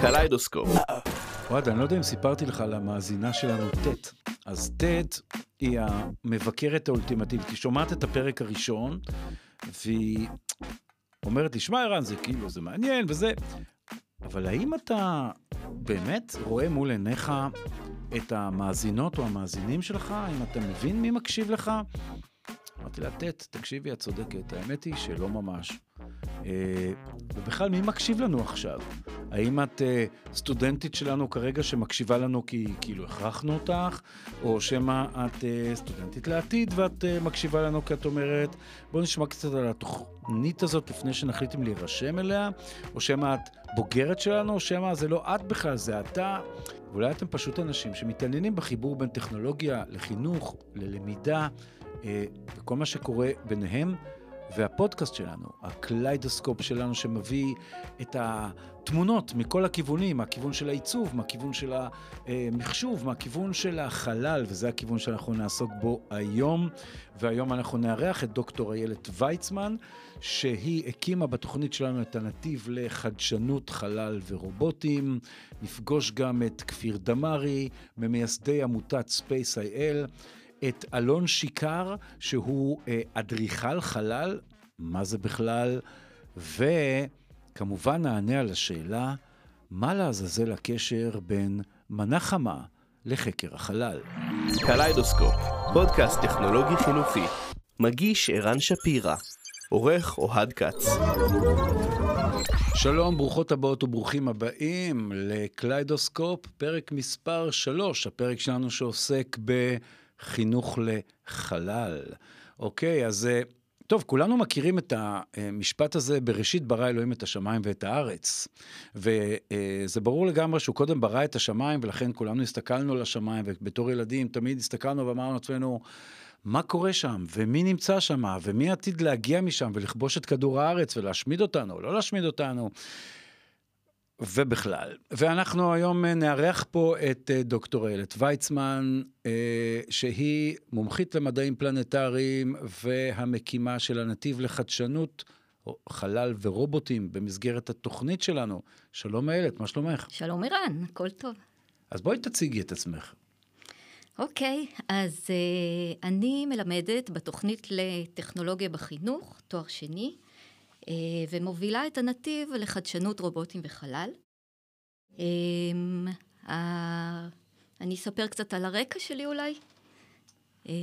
קליידוסקופ. אוהד, אני לא יודע אם סיפרתי לך על המאזינה שלנו, ט'. אז ט' היא המבקרת האולטימטיבית. היא שומעת את הפרק הראשון, והיא אומרת לי, שמע ערן, זה כאילו, זה מעניין וזה, אבל האם אתה באמת רואה מול עיניך את המאזינות או המאזינים שלך? האם אתה מבין מי מקשיב לך? אמרתי לה, ט', תקשיבי, את צודקת, האמת היא שלא ממש. אה, ובכלל, מי מקשיב לנו עכשיו? האם את אה, סטודנטית שלנו כרגע שמקשיבה לנו כי כאילו הכרחנו אותך, או שמא את אה, סטודנטית לעתיד ואת מקשיבה לנו כי את אומרת, בוא נשמע קצת על התוכנית הזאת לפני שנחליט אם להירשם אליה, או שמא את בוגרת שלנו, או שמא זה לא את בכלל, זה אתה. ואולי אתם פשוט אנשים שמתעניינים בחיבור בין טכנולוגיה לחינוך, ללמידה, וכל מה שקורה ביניהם. והפודקאסט שלנו, הקליידוסקופ שלנו שמביא את התמונות מכל הכיוונים, מהכיוון של העיצוב, מהכיוון של המחשוב, מהכיוון של החלל, וזה הכיוון שאנחנו נעסוק בו היום. והיום אנחנו נארח את דוקטור איילת ויצמן, שהיא הקימה בתוכנית שלנו את הנתיב לחדשנות חלל ורובוטים. נפגוש גם את כפיר דמארי, ממייסדי עמותת SpaceIL. את אלון שיקר, שהוא אה, אדריכל חלל, מה זה בכלל, וכמובן נענה על השאלה, מה לעזאזל הקשר בין מנה חמה לחקר החלל. קליידוסקופ, פודקאסט טכנולוגי חינוכי, מגיש ערן שפירא, עורך אוהד כץ. שלום, ברוכות הבאות וברוכים הבאים לקליידוסקופ, פרק מספר 3, הפרק שלנו שעוסק ב... חינוך לחלל. אוקיי, אז אה, טוב, כולנו מכירים את המשפט הזה, בראשית ברא אלוהים את השמיים ואת הארץ. וזה אה, ברור לגמרי שהוא קודם ברא את השמיים, ולכן כולנו הסתכלנו על השמיים, ובתור ילדים תמיד הסתכלנו ואמרנו לעצמנו, מה קורה שם, ומי נמצא שם, ומי עתיד להגיע משם ולכבוש את כדור הארץ ולהשמיד אותנו, או לא להשמיד אותנו. ובכלל. ואנחנו היום אה, נארח פה את אה, דוקטור איילת ויצמן, אה, שהיא מומחית למדעים פלנטריים והמקימה של הנתיב לחדשנות, חלל ורובוטים במסגרת התוכנית שלנו. שלום איילת, מה שלומך? שלום ערן, הכל טוב. אז בואי תציגי את עצמך. אוקיי, okay, אז uh, אני מלמדת בתוכנית לטכנולוגיה בחינוך, תואר שני. אה, ומובילה את הנתיב לחדשנות רובוטים וחלל. אמ, אני אספר קצת על הרקע שלי אולי.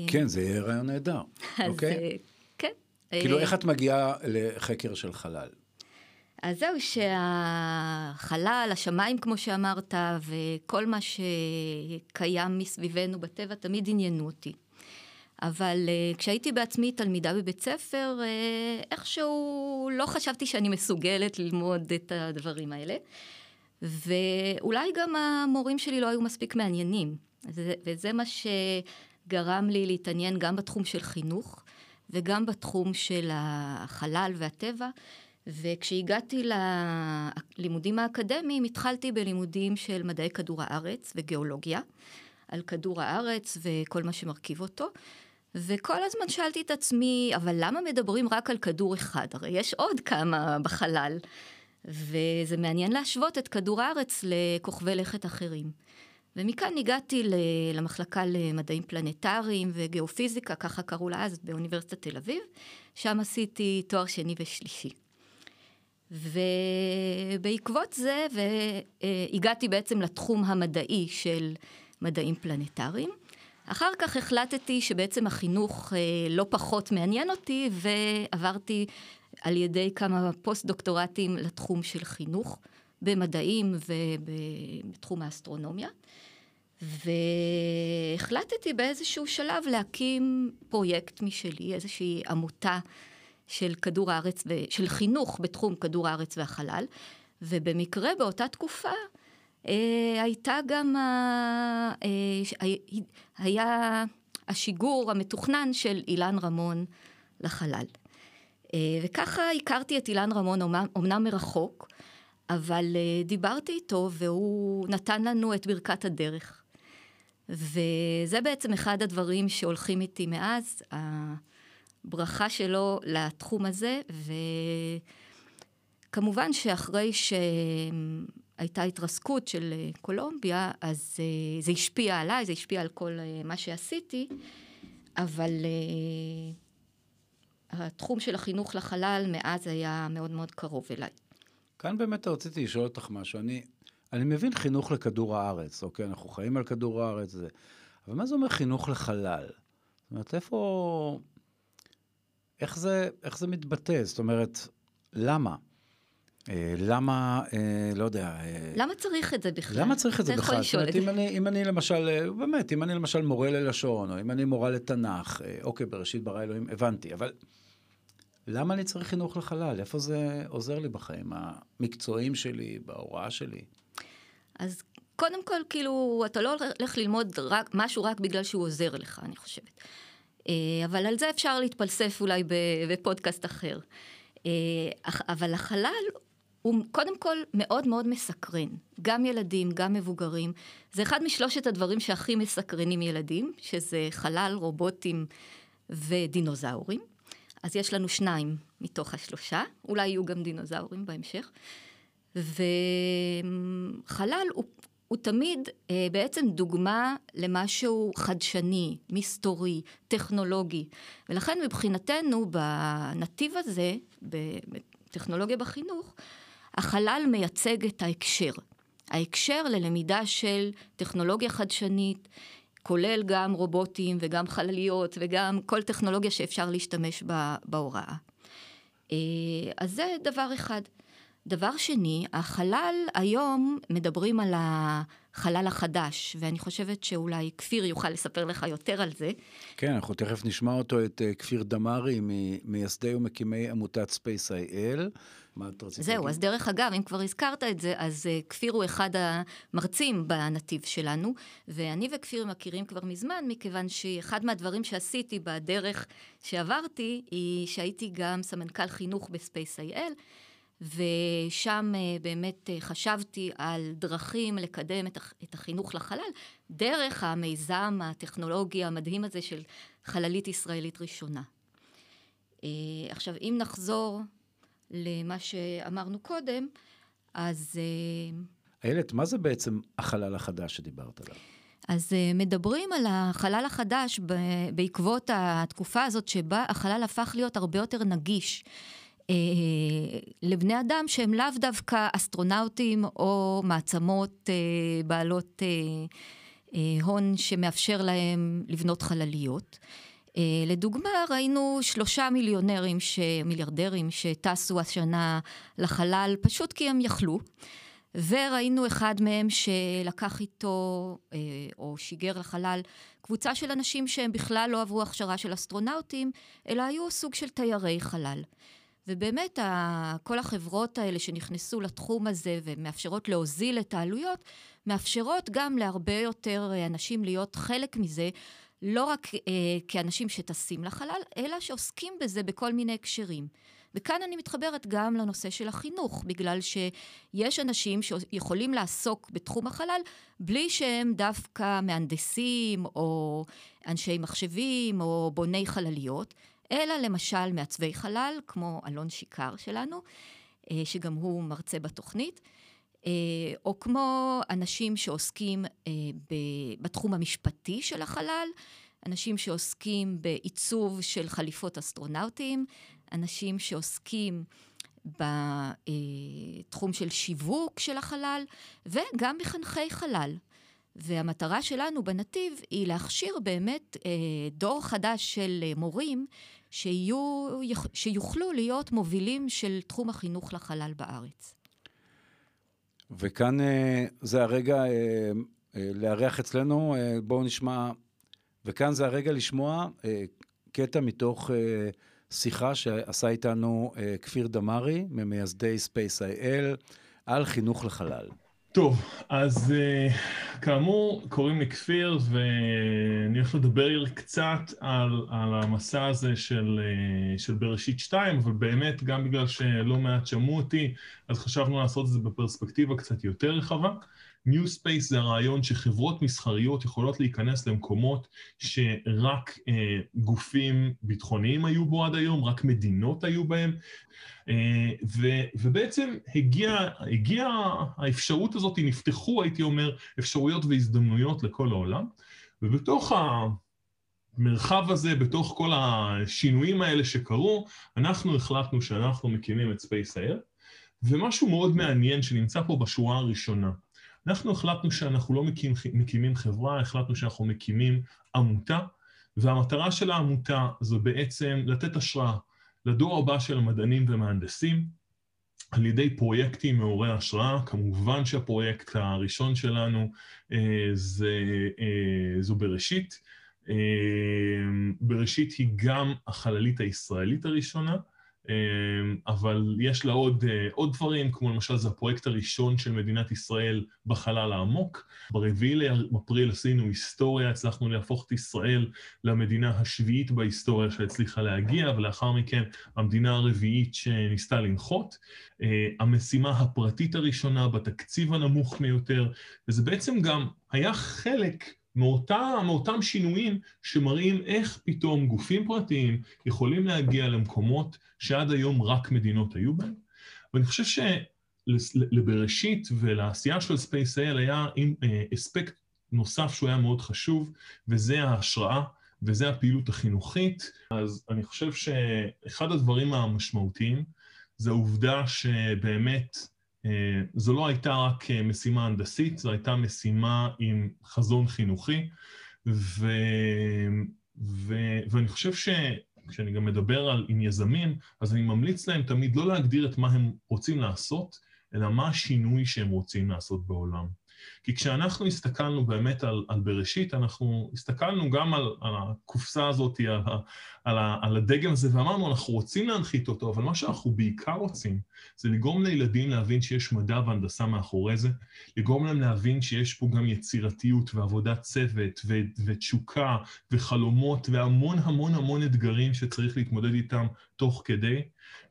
כן, זה יהיה רעיון נהדר, אוקיי? אה, כן. כאילו, איך את מגיעה לחקר של חלל? אז זהו שהחלל, השמיים כמו שאמרת, וכל מה שקיים מסביבנו בטבע תמיד עניינו אותי. אבל uh, כשהייתי בעצמי תלמידה בבית ספר, uh, איכשהו לא חשבתי שאני מסוגלת ללמוד את הדברים האלה. ואולי גם המורים שלי לא היו מספיק מעניינים. וזה, וזה מה שגרם לי להתעניין גם בתחום של חינוך, וגם בתחום של החלל והטבע. וכשהגעתי ללימודים האקדמיים, התחלתי בלימודים של מדעי כדור הארץ וגיאולוגיה, על כדור הארץ וכל מה שמרכיב אותו. וכל הזמן שאלתי את עצמי, אבל למה מדברים רק על כדור אחד? הרי יש עוד כמה בחלל. וזה מעניין להשוות את כדור הארץ לכוכבי לכת אחרים. ומכאן הגעתי למחלקה למדעים פלנטריים וגיאופיזיקה, ככה קראו לה אז, באוניברסיטת תל אביב, שם עשיתי תואר שני ושלישי. ובעקבות זה, והגעתי בעצם לתחום המדעי של מדעים פלנטריים. אחר כך החלטתי שבעצם החינוך אה, לא פחות מעניין אותי, ועברתי על ידי כמה פוסט-דוקטורטים לתחום של חינוך, במדעים ובתחום האסטרונומיה. והחלטתי באיזשהו שלב להקים פרויקט משלי, איזושהי עמותה של כדור הארץ, של חינוך בתחום כדור הארץ והחלל, ובמקרה באותה תקופה הייתה גם, אה, היה השיגור המתוכנן של אילן רמון לחלל. אה, וככה הכרתי את אילן רמון, אמנם מרחוק, אבל דיברתי איתו והוא נתן לנו את ברכת הדרך. וזה בעצם אחד הדברים שהולכים איתי מאז, הברכה שלו לתחום הזה, ו... כמובן שאחרי שהייתה התרסקות של אה, קולומביה, אז אה, זה השפיע עליי, זה השפיע על כל אה, מה שעשיתי, אבל התחום של החינוך לחלל מאז היה מאוד מאוד קרוב אליי. כאן באמת רציתי לשאול אותך משהו. אני, אני מבין חינוך לכדור הארץ, אוקיי? אנחנו חיים על כדור הארץ, זה... אבל מה זה אומר חינוך לחלל? זאת אומרת, איפה... איך זה, איך זה מתבטא? זאת אומרת, למה? אה, למה, אה, לא יודע... אה, למה צריך את זה בכלל? למה צריך את זה בכלל? זאת אומרת, אם אני, אם אני למשל, באמת, אם אני למשל מורה ללשון, או אם אני מורה לתנ"ך, אוקיי, בראשית ברא אלוהים, הבנתי, אבל למה אני צריך חינוך לחלל? איפה זה עוזר לי בחיים המקצועיים שלי, בהוראה שלי? אז קודם כל, כאילו, אתה לא הולך ללמוד רק, משהו רק בגלל שהוא עוזר לך, אני חושבת. אבל על זה אפשר להתפלסף אולי בפודקאסט אחר. אבל החלל הוא קודם כל מאוד מאוד מסקרן, גם ילדים, גם מבוגרים. זה אחד משלושת הדברים שהכי מסקרנים ילדים, שזה חלל, רובוטים ודינוזאורים. אז יש לנו שניים מתוך השלושה, אולי יהיו גם דינוזאורים בהמשך. וחלל הוא, הוא תמיד אה, בעצם דוגמה למשהו חדשני, מסתורי, טכנולוגי. ולכן מבחינתנו בנתיב הזה, בטכנולוגיה בחינוך, החלל מייצג את ההקשר. ההקשר ללמידה של טכנולוגיה חדשנית, כולל גם רובוטים וגם חלליות וגם כל טכנולוגיה שאפשר להשתמש בה בהוראה. אה, אז זה דבר אחד. דבר שני, החלל היום מדברים על החלל החדש, ואני חושבת שאולי כפיר יוכל לספר לך יותר על זה. כן, אנחנו תכף נשמע אותו, את אה, כפיר דמארי, מייסדי ומקימי עמותת IL. מה את רצית זהו, אז דרך אגב, אם כבר הזכרת את זה, אז אה, כפיר הוא אחד המרצים בנתיב שלנו, ואני וכפיר מכירים כבר מזמן, מכיוון שאחד מהדברים שעשיתי בדרך שעברתי, היא שהייתי גם סמנכ"ל חינוך ב SpaceIL. ושם אה, באמת אה, חשבתי על דרכים לקדם את החינוך לחלל דרך המיזם הטכנולוגי המדהים הזה של חללית ישראלית ראשונה. Uh, עכשיו, אם נחזור למה שאמרנו קודם, אז... אה, איילת, מה זה בעצם החלל החדש שדיברת עליו? אז אה, מדברים על החלל החדש בעקבות התקופה הזאת שבה החלל הפך להיות הרבה יותר נגיש. אה, לבני אדם שהם לאו דווקא אסטרונאוטים או מעצמות בעלות הון שמאפשר להם לבנות חלליות. אה, לדוגמה, ראינו שלושה מיליונרים, ש... מיליארדרים שטסו השנה לחלל פשוט כי הם יכלו. וראינו אחד מהם שלקח איתו, אה, או שיגר לחלל, קבוצה של אנשים שהם בכלל לא עברו הכשרה של אסטרונאוטים, אלא היו סוג של תיירי חלל. ובאמת, כל החברות האלה שנכנסו לתחום הזה ומאפשרות להוזיל את העלויות, מאפשרות גם להרבה יותר אנשים להיות חלק מזה, לא רק אה, כאנשים שטסים לחלל, אלא שעוסקים בזה בכל מיני הקשרים. וכאן אני מתחברת גם לנושא של החינוך, בגלל שיש אנשים שיכולים לעסוק בתחום החלל בלי שהם דווקא מהנדסים או אנשי מחשבים או בוני חלליות, אלא למשל מעצבי חלל, כמו אלון שיקר שלנו, אה, שגם הוא מרצה בתוכנית. אה, או כמו אנשים שעוסקים אה, בתחום המשפטי של החלל, אנשים שעוסקים בעיצוב של חליפות אסטרונאוטים, אנשים שעוסקים בתחום של שיווק של החלל, וגם מחנכי חלל. והמטרה שלנו בנתיב היא להכשיר באמת אה, דור חדש של מורים שיהיו, שיוכלו להיות מובילים של תחום החינוך לחלל בארץ. וכאן אה, זה הרגע אה, אה, לארח אצלנו, בואו נשמע, וכאן זה הרגע לשמוע קטע מתוך שיחה שעשה איתנו כפיר דמארי, ממייסדי איי-אל, על חינוך לחלל. טוב, אז כאמור, קוראים לי כפיר, ואני הולך לדבר קצת על, על המסע הזה של, של בראשית 2, אבל באמת, גם בגלל שלא מעט שמעו אותי, אז חשבנו לעשות את זה בפרספקטיבה קצת יותר רחבה. New Space זה הרעיון שחברות מסחריות יכולות להיכנס למקומות שרק אה, גופים ביטחוניים היו בו עד היום, רק מדינות היו בהם, אה, ו, ובעצם הגיעה הגיע האפשרות הזאת, נפתחו, הייתי אומר, אפשרויות והזדמנויות לכל העולם, ובתוך המרחב הזה, בתוך כל השינויים האלה שקרו, אנחנו החלטנו שאנחנו מקימים את SpaceAir, ומשהו מאוד מעניין שנמצא פה בשורה הראשונה. אנחנו החלטנו שאנחנו לא מקים, מקימים חברה, החלטנו שאנחנו מקימים עמותה, והמטרה של העמותה זו בעצם לתת השראה לדור הבא של המדענים ומהנדסים על ידי פרויקטים מעוררי השראה. כמובן שהפרויקט הראשון שלנו אה, זה, אה, זו בראשית. אה, בראשית היא גם החללית הישראלית הראשונה, אבל יש לה עוד, אה, עוד דברים, כמו למשל זה הפרויקט הראשון של מדינת ישראל בחלל העמוק. ברביעי לאפריל עשינו היסטוריה, הצלחנו להפוך את ישראל למדינה השביעית בהיסטוריה שהצליחה להגיע, ולאחר מכן המדינה הרביעית שניסתה לנחות. אה, המשימה הפרטית הראשונה בתקציב הנמוך מיותר, וזה בעצם גם היה חלק מאותה, מאותם שינויים שמראים איך פתאום גופים פרטיים יכולים להגיע למקומות שעד היום רק מדינות היו בהם. ואני חושב שלבראשית ולעשייה של SpaceIL היה אה, אספקט נוסף שהוא היה מאוד חשוב, וזה ההשראה וזה הפעילות החינוכית. אז אני חושב שאחד הדברים המשמעותיים זה העובדה שבאמת זו לא הייתה רק אה, משימה הנדסית, זו הייתה משימה עם חזון חינוכי, ו, ו, ואני חושב שכשאני גם מדבר על, עם יזמים, אז אני ממליץ להם תמיד לא להגדיר את מה הם רוצים לעשות, אלא מה השינוי שהם רוצים לעשות בעולם. כי כשאנחנו הסתכלנו באמת על, על בראשית, אנחנו הסתכלנו גם על, על הקופסה הזאת, על, על, על הדגם הזה, ואמרנו, אנחנו רוצים להנחית אותו, אבל מה שאנחנו בעיקר רוצים זה לגרום לילדים להבין שיש מדע והנדסה מאחורי זה, לגרום להם להבין שיש פה גם יצירתיות ועבודת צוות ו, ותשוקה וחלומות והמון המון המון אתגרים שצריך להתמודד איתם תוך כדי.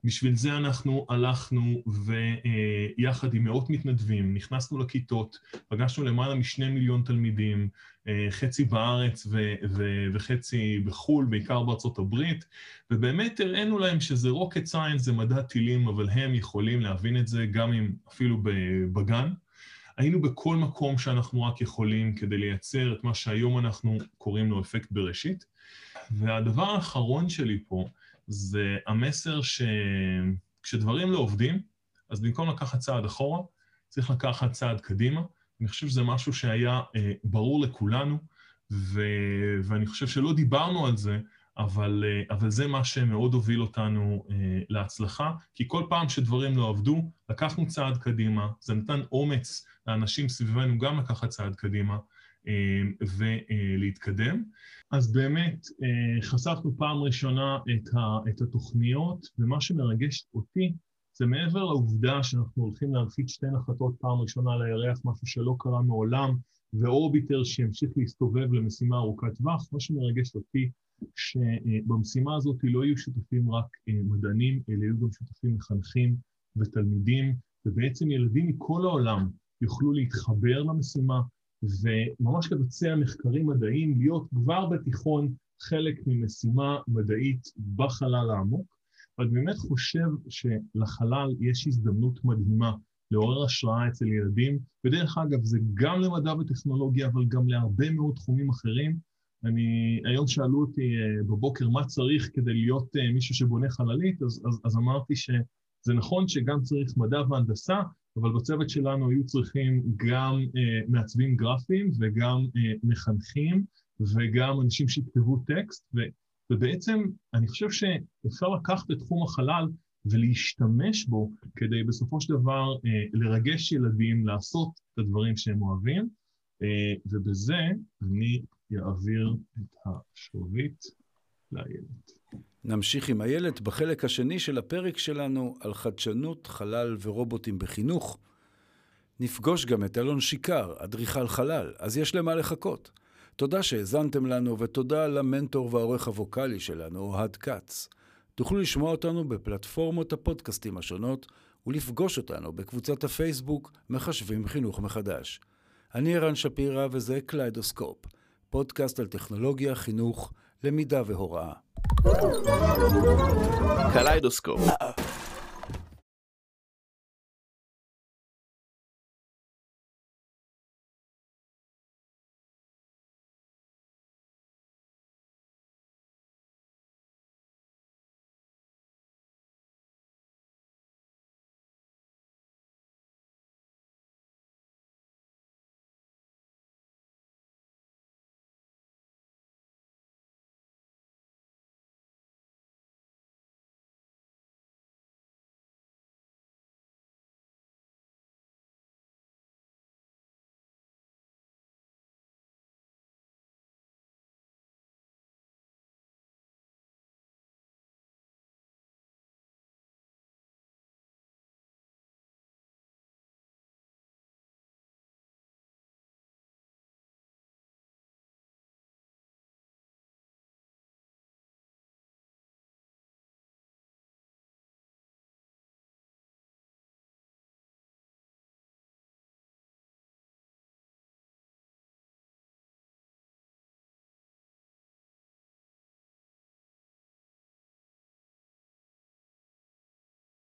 בשביל זה אנחנו הלכנו ויחד עם מאות מתנדבים נכנסנו לכיתות, פגשנו למעלה משני מיליון תלמידים, אה, חצי בארץ ו- ו- וחצי בחו"ל, בעיקר בארצות הברית, ובאמת הראינו להם שזה rocket science, זה מדע טילים, אבל הם יכולים להבין את זה גם אם אפילו בגן. היינו בכל מקום שאנחנו רק יכולים כדי לייצר את מה שהיום אנחנו קוראים לו אפקט בראשית. והדבר האחרון שלי פה זה המסר שכשדברים לא עובדים, אז במקום לקחת צעד אחורה, צריך לקחת צעד קדימה. אני חושב שזה משהו שהיה אה, ברור לכולנו, ו... ואני חושב שלא דיברנו על זה, אבל, אה, אבל זה מה שמאוד הוביל אותנו אה, להצלחה, כי כל פעם שדברים לא עבדו, לקחנו צעד קדימה, זה נתן אומץ לאנשים סביבנו גם לקחת צעד קדימה אה, ולהתקדם. אז באמת, אה, חשפנו פעם ראשונה את, ה, את התוכניות, ומה שמרגש אותי זה מעבר לעובדה שאנחנו הולכים להרחיק שתי נחתות פעם ראשונה על הירח, משהו שלא קרה מעולם, ואורביטר שימשיך להסתובב למשימה ארוכת טווח, מה שמרגש אותי שבמשימה הזאת לא יהיו שותפים רק אה, מדענים, אלא יהיו גם שותפים מחנכים ותלמידים, ובעצם ילדים מכל העולם יוכלו להתחבר למשימה וממש לבצע מחקרים מדעיים, להיות כבר בתיכון חלק ממשימה מדעית בחלל העמוק. ואני באמת חושב שלחלל יש הזדמנות מדהימה לעורר השראה אצל ילדים, ודרך אגב, זה גם למדע וטכנולוגיה, אבל גם להרבה מאוד תחומים אחרים. אני, היום שאלו אותי אה, בבוקר מה צריך כדי להיות אה, מישהו שבונה חללית, אז, אז, אז אמרתי שזה נכון שגם צריך מדע והנדסה, אבל בצוות שלנו היו צריכים גם uh, מעצבים גרפיים וגם uh, מחנכים וגם אנשים שיכתבו טקסט, ו, ובעצם אני חושב שאפשר לקחת את תחום החלל ולהשתמש בו כדי בסופו של דבר uh, לרגש ילדים לעשות את הדברים שהם אוהבים, uh, ובזה אני אעביר את השרביט לאיילת. נמשיך עם איילת בחלק השני של הפרק שלנו על חדשנות, חלל ורובוטים בחינוך. נפגוש גם את אלון שיקר, אדריכל חלל, אז יש למה לחכות. תודה שהאזנתם לנו, ותודה למנטור והעורך הווקאלי שלנו, אוהד כץ. תוכלו לשמוע אותנו בפלטפורמות הפודקאסטים השונות, ולפגוש אותנו בקבוצת הפייסבוק מחשבים חינוך מחדש. אני ערן שפירא וזה קליידוסקופ, פודקאסט על טכנולוגיה, חינוך, למידה והוראה. קליידוסקופ,